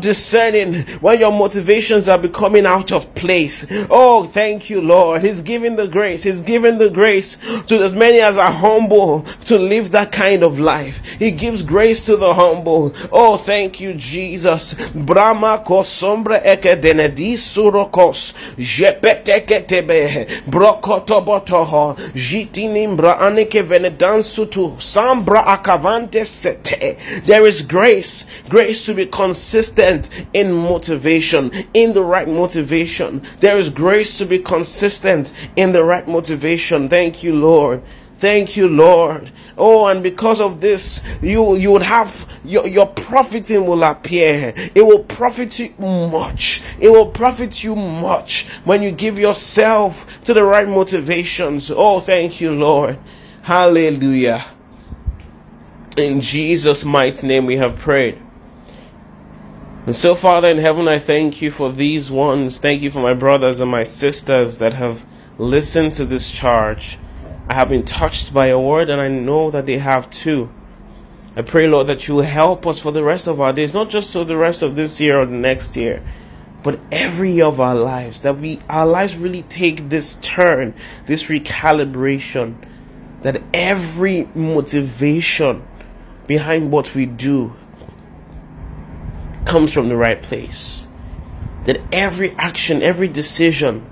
when your motivations are becoming out of place. Oh, thank you, Lord. He's giving the grace. He's giving the grace to as many as are humble to live that kind of life. He gives grace to the humble. Oh, thank you, Jesus. Brahma kosombra eke denedi surokos. Jepeteketebe. Brokotobotoho. Jitinimbra anike venedansutu. Sambra akavante sete. There is grace. Grace to be consistent in motivation, in the right motivation. There is grace to be consistent in the right motivation. Thank you, Lord. Thank you, Lord. Oh, and because of this, you you would have your, your profiting will appear. It will profit you much. It will profit you much when you give yourself to the right motivations. Oh, thank you, Lord. Hallelujah. In Jesus' mighty name we have prayed. And so, Father in heaven, I thank you for these ones. Thank you for my brothers and my sisters that have listened to this charge. I have been touched by your word, and I know that they have too. I pray, Lord, that you will help us for the rest of our days, not just for the rest of this year or the next year, but every year of our lives, that we our lives really take this turn, this recalibration, that every motivation behind what we do comes from the right place. That every action, every decision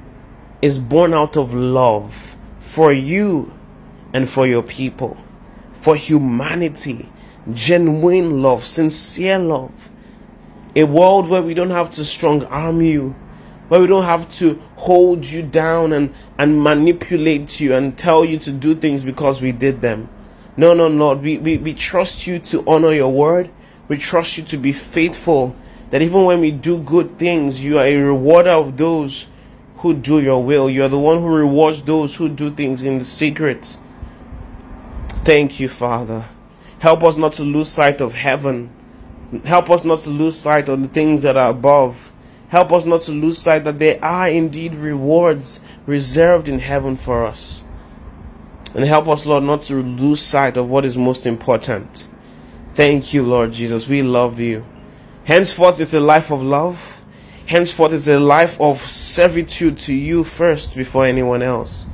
is born out of love for you and for your people, for humanity, genuine love, sincere love. A world where we don't have to strong arm you, where we don't have to hold you down and, and manipulate you and tell you to do things because we did them. No, no, Lord. We, we, we trust you to honor your word we trust you to be faithful. That even when we do good things, you are a rewarder of those who do your will. You are the one who rewards those who do things in the secret. Thank you, Father. Help us not to lose sight of heaven. Help us not to lose sight of the things that are above. Help us not to lose sight that there are indeed rewards reserved in heaven for us. And help us, Lord, not to lose sight of what is most important. Thank you, Lord Jesus. We love you. Henceforth is a life of love. Henceforth is a life of servitude to you first before anyone else.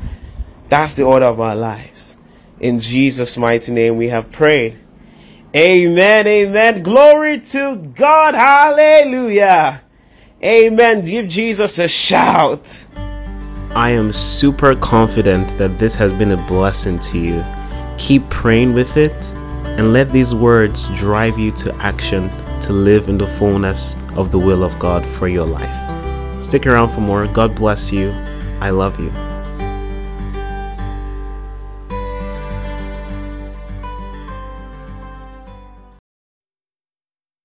That's the order of our lives. In Jesus' mighty name we have prayed. Amen. Amen. Glory to God. Hallelujah. Amen. Give Jesus a shout. I am super confident that this has been a blessing to you. Keep praying with it and let these words drive you to action to live in the fullness of the will of God for your life. Stick around for more. God bless you. I love you.